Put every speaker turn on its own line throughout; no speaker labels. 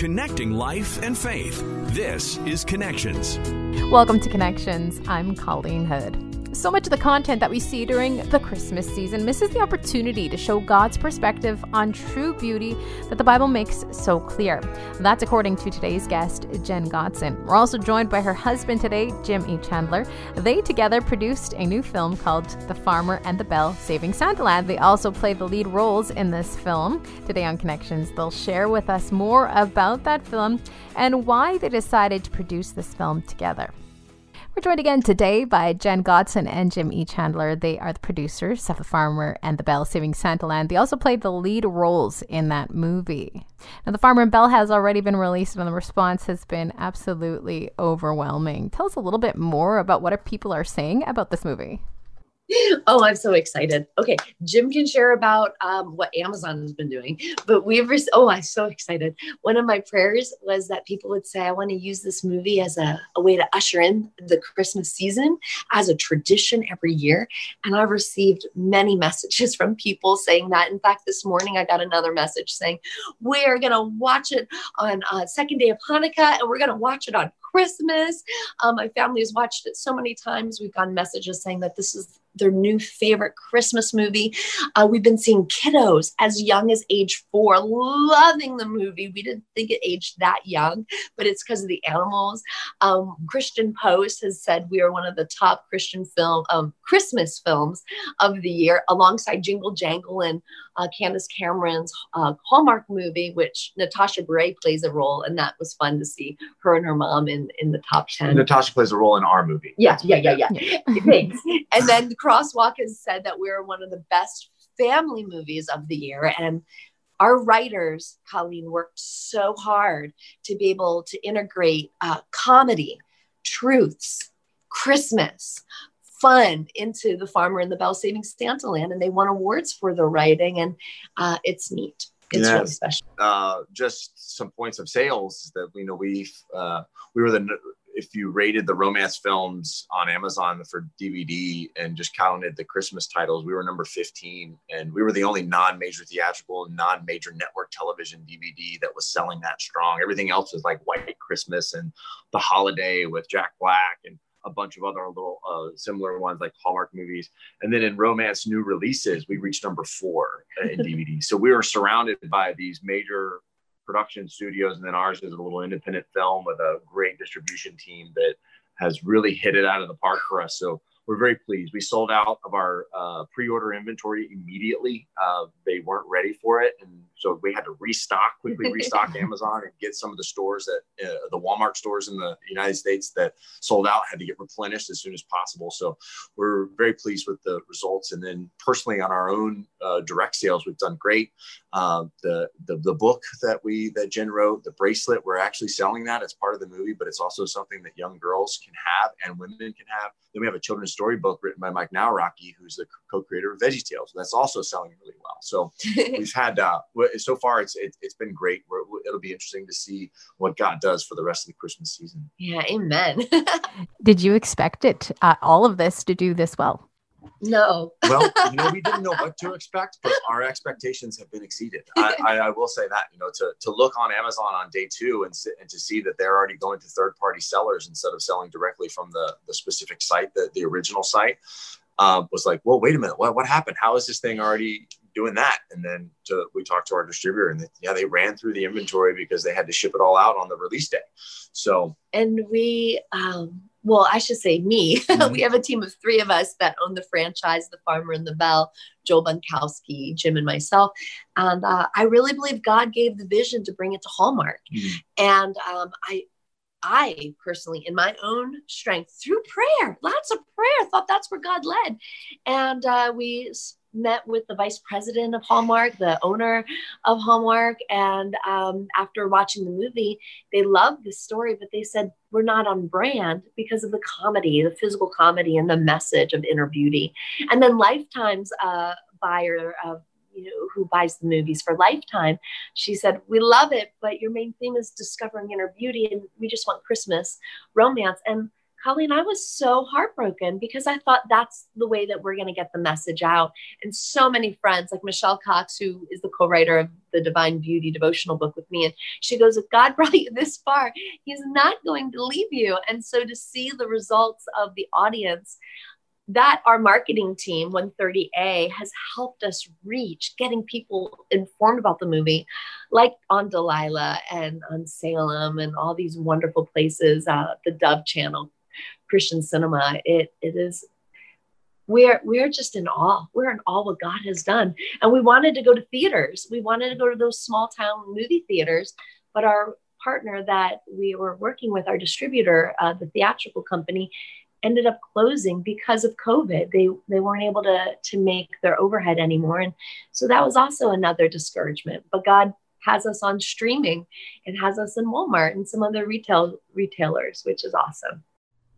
Connecting life and faith. This is Connections.
Welcome to Connections. I'm Colleen Hood. So much of the content that we see during the Christmas season misses the opportunity to show God's perspective on true beauty that the Bible makes so clear. That's according to today's guest, Jen Gotzon. We're also joined by her husband today, Jim E. Chandler. They together produced a new film called The Farmer and the Belle Saving Santaland. They also play the lead roles in this film. Today on Connections, they'll share with us more about that film and why they decided to produce this film together. We're joined again today by Jen Gotzon and Jim E. Chandler. They are the producers of The Farmer and the Belle Saving Santaland. They also played the lead roles in that movie. Now, The Farmer and Belle has already been released, and the response has been absolutely overwhelming. Tell us a little bit more about what people are saying about this movie.
oh, I'm so excited. Okay, Jim can share about um, what Amazon has been doing, but we've re- oh, I'm so excited. One of my prayers was that people would say, "I want to use this movie as a, a way to usher in the Christmas season as a tradition every year." And I've received many messages from people saying that. In fact, this morning I got another message saying, "We are going to watch it on uh, second day of Hanukkah, and we're going to watch it on Christmas." Um, my family has watched it so many times. We've gotten messages saying that this is their new favorite Christmas movie. Uh, we've been seeing kiddos as young as age four loving the movie. We didn't think it aged that young, but it's because of the animals. Um, Christian Post has said we are one of the top Christian film um, Christmas films of the year, alongside Jingle Jangle and uh, Candace Cameron's uh, Hallmark movie, which Natasha Bure plays a role, and that was fun to see her and her mom in in the top ten.
Natasha plays a role in our movie.
Yeah, yeah, yeah, yeah. Thanks. And then Crosswalk has said that we're one of the best family movies of the year. And our writers, Colleen, worked so hard to be able to integrate uh, comedy, truths, Christmas, fun into the farmer and the Belle saving Santaland, and they won awards for the writing, and uh, it's neat. It's yeah. really special.
Uh, just some points of sales that you know we uh, we were the if you rated the romance films on Amazon for DVD and just counted the Christmas titles, we were number 15. And we were the only non major theatrical, non major network television DVD that was selling that strong. Everything else was like White Christmas and The Holiday with Jack Black and a bunch of other little uh, similar ones like Hallmark movies. And then in romance new releases, we reached number four in DVD. so we were surrounded by these major production studios, and then ours is a little independent film with a great distribution team that has really hit it out of the park for us. So we're very pleased. We sold out of our uh, pre-order inventory immediately. Uh, they weren't ready for it, and so we had to restock quickly, restock Amazon and get some of the stores that uh, the Walmart stores in the United States that sold out had to get replenished as soon as possible. So we're very pleased with the results. And then personally on our own uh, direct sales, we've done great. Uh, the, the the book that we that Jen wrote, the bracelet, we're actually selling that as part of the movie, but it's also something that young girls can have and women can have. Then we have a children's storybook written by Mike Nawrocki, who's the co-creator of Veggie Tales. That's also selling really well. So we've had uh, so far it's it, has been great. We're, it'll be interesting to see what God does for the rest of the Christmas season.
Yeah, Amen.
Did you expect it uh, all of this to do this well?
No.
well, you know, we didn't know what to expect, but our expectations have been exceeded. I, I, I, will say that, you know, to, to look on Amazon on day two and, and to see that they're already going to third party sellers instead of selling directly from the, the specific site, the, the original site, um, was like, well, wait a minute, what, what happened? How is this thing already doing that? And then to, we talked to our distributor, and they, yeah, they ran through the inventory because they had to ship it all out on the release day. So,
and we, um, well, I should say me. Mm-hmm. we have a team of three of us that own the franchise, The Farmer and the Belle, Joel Bunkowski, Jim, and myself. And uh, I really believe God gave the vision to bring it to Hallmark. Mm-hmm. And um, I, I personally, in my own strength, through prayer, lots of prayer, thought that's where God led. And uh, we met with the vice president of Hallmark, the owner of Hallmark. And um, after watching the movie, they loved the story, but they said, we're not on brand because of the comedy, the physical comedy, and the message of inner beauty. And then Lifetime's uh, buyer of you know, who buys the movies for Lifetime, she said, "We love it, but your main theme is discovering inner beauty, and we just want Christmas romance." And Colleen, I was so heartbroken because I thought that's the way that we're going to get the message out. And so many friends, like Michelle Cox, who is the co writer of the Divine Beauty devotional book with me, and she goes, If God brought you this far, He's not going to leave you. And so to see the results of the audience, that our marketing team 130a has helped us reach getting people informed about the movie like on delilah and on salem and all these wonderful places uh, the dove channel christian cinema. It, it is we're we're just in awe. We're in awe what god has done. And we wanted to go to theaters. We wanted to go to those small town movie theaters. But our partner that we were working with our distributor uh, the theatrical company ended up closing because of COVID. They they weren't able to to make their overhead anymore, and so that was also another discouragement. But God has us on streaming. And has us in Walmart and some other retail retailers, which is awesome.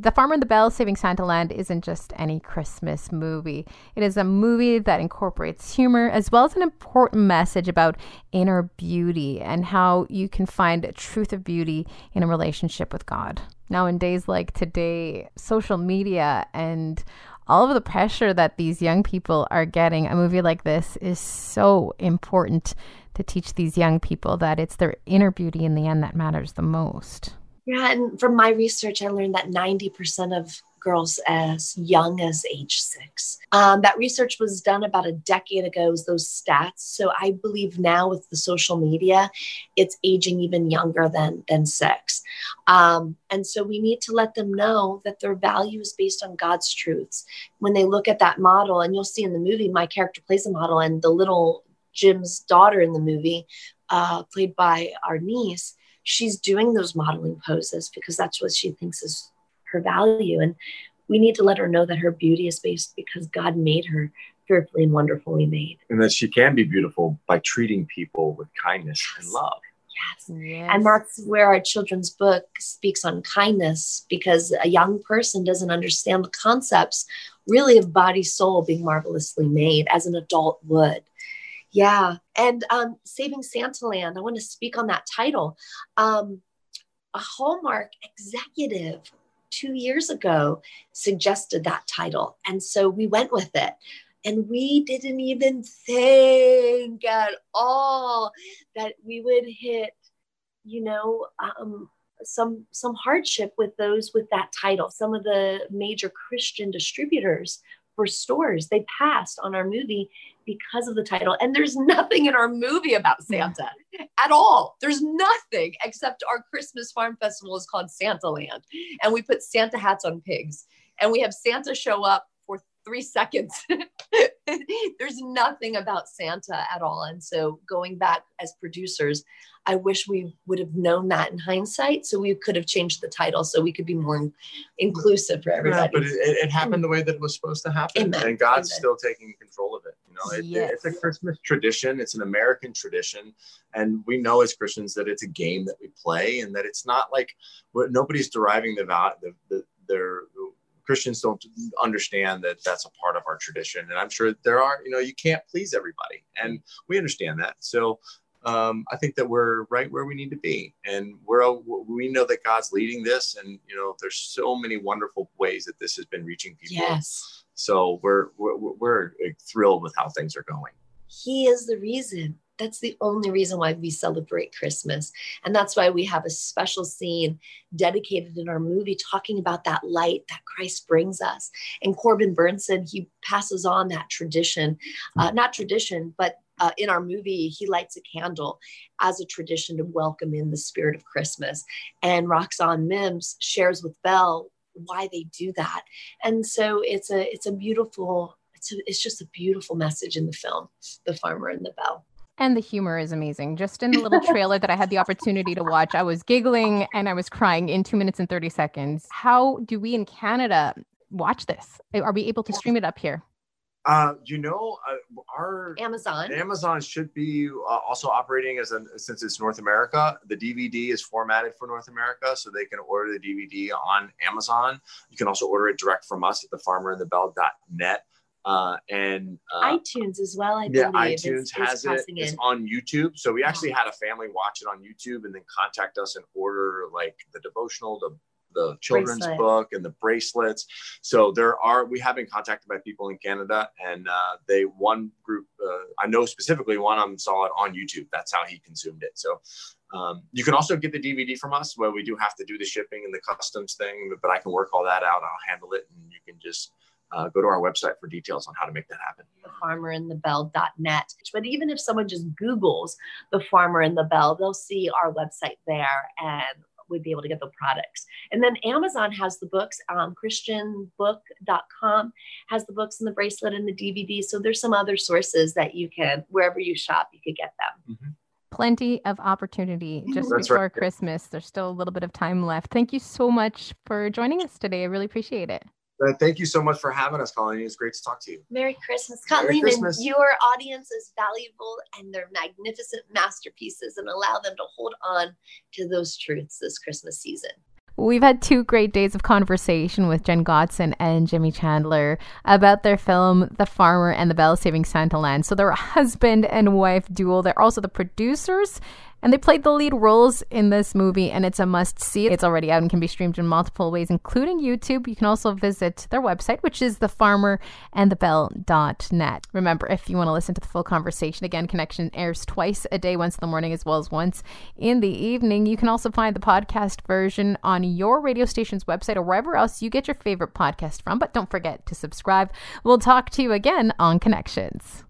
The Farmer and the Belle Saving Santa Land isn't just any Christmas movie. It is a movie that incorporates humor as well as an important message about inner beauty and how you can find truth of beauty in a relationship with God. Now, in days like today, social media and all of the pressure that these young people are getting, a movie like this is so important to teach these young people that it's their inner beauty in the end that matters the most.
Yeah, and from my research, I learned that 90% of girls as young as age six. Um, that research was done about a decade ago, those stats. So I believe now with the social media, it's aging even younger than, than six. Um, and so we need to let them know that their value is based on God's truths. When they look at that model, and you'll see in the movie, my character plays a model, and the little Jim's daughter in the movie, uh, played by our niece, she's doing those modeling poses because that's what she thinks is her value. And we need to let her know that her beauty is based because God made her fearfully and wonderfully made.
And that she can be beautiful by treating people with kindness yes. and love.
Yes. yes. And that's where our children's book speaks on kindness because a young person doesn't understand the concepts really of body soul being marvelously made as an adult would. Yeah. And um, Saving Santa Land, I want to speak on that title. Um, a Hallmark executive two years ago suggested that title. And so we went with it. And we didn't even think at all that we would hit, you know, um, some some hardship with those with that title. Some of the major Christian distributors for stores they passed on our movie because of the title. And there's nothing in our movie about Santa at all. There's nothing except our Christmas farm festival is called Santa Land. And we put Santa hats on pigs. And we have Santa show up for three seconds. there's nothing about Santa at all. And so going back as producers, I wish we would have known that in hindsight, so we could have changed the title so we could be more inclusive for everybody. Yeah,
but it, it, happened the way that it was supposed to happen, Amen. and God's Amen. still taking control of it. You know, it, yes. it's a Christmas tradition. It's an American tradition, and we know as Christians that it's a game that we play, and that it's not like nobody's deriving the value. The, the, their Christians don't understand that that's a part of our tradition. And I'm sure there are, you know, you can't please everybody. And we understand that. So um, I think that we're right where we need to be, and we're we know that God's leading this, and you know there's so many wonderful ways that this has been reaching people.
Yes.
So we're we're, we're thrilled with how things are going.
He is the reason. That's the only reason why we celebrate Christmas. And that's why we have a special scene dedicated in our movie talking about that light that Christ brings us. And Corbin Bernsen, he passes on that tradition, uh, not tradition, but uh, in our movie, he lights a candle as a tradition to welcome in the spirit of Christmas. And Roxanne Mims shares with Belle why they do that. And so it's a it's a beautiful it's a, it's just a beautiful message in the film, The Farmer and the Belle.
And the humor is amazing. Just in the little trailer that I had the opportunity to watch, I was giggling and I was crying in two minutes and 30 seconds. How do we in Canada watch this? Are we able to stream it up here?
Uh, you know, uh, our
Amazon
Amazon should be uh, also operating as a since it's North America. The DVD is formatted for North America, so they can order the DVD on Amazon. You can also order it direct from us at thefarmerandthebelle.net. Uh, and uh,
iTunes as well. I
yeah, iTunes has it. It's on YouTube. So we actually had a family watch it on YouTube and then contact us and order like the devotional, the the children's
Bracelet.
book and the bracelets. So there are we have been contacted by people in Canada, and uh, they one group uh, I know specifically one of them saw it on YouTube. That's how he consumed it. So um, you can also get the DVD from us, where we do have to do the shipping and the customs thing, but, I can work all that out. I'll handle it, and you can just uh, go to our website for details on how to make that happen.
thefarmerandthebelle.net. But even if someone just Googles the farmer and the Belle, they'll see our website there and would be able to get the products. And then Amazon has the books. Um, ChristianBook.com has the books and the bracelet and the DVD. So there's some other sources that you can, wherever you shop, you could get them.
Plenty of opportunity just
That's
before
right.
Christmas. There's still a little bit of time left. Thank you so much for joining us today. I really appreciate it.
Uh, thank you so much for having us, Colleen. It's great to talk to you.
Merry Christmas,
Merry Christmas.
And your audience is valuable and they're magnificent masterpieces and allow them to hold on to those truths this Christmas season.
We've had two great days of conversation with Jen Gotzon and Jimmy Chandler about their film The Farmer and the Belle Saving Santa Land. So they're a husband and wife duo. They're also the producers and they played the lead roles in this movie and it's a must see. It's already out and can be streamed in multiple ways including YouTube. You can also visit their website which is thefarmerandthebelle.net. Remember if you want to listen to the full conversation again Connection airs twice a day once in the morning as well as once in the evening. You can also find the podcast version on your radio station's website or wherever else you get your favorite podcast from. But don't forget to subscribe. We'll talk to you again on Connections.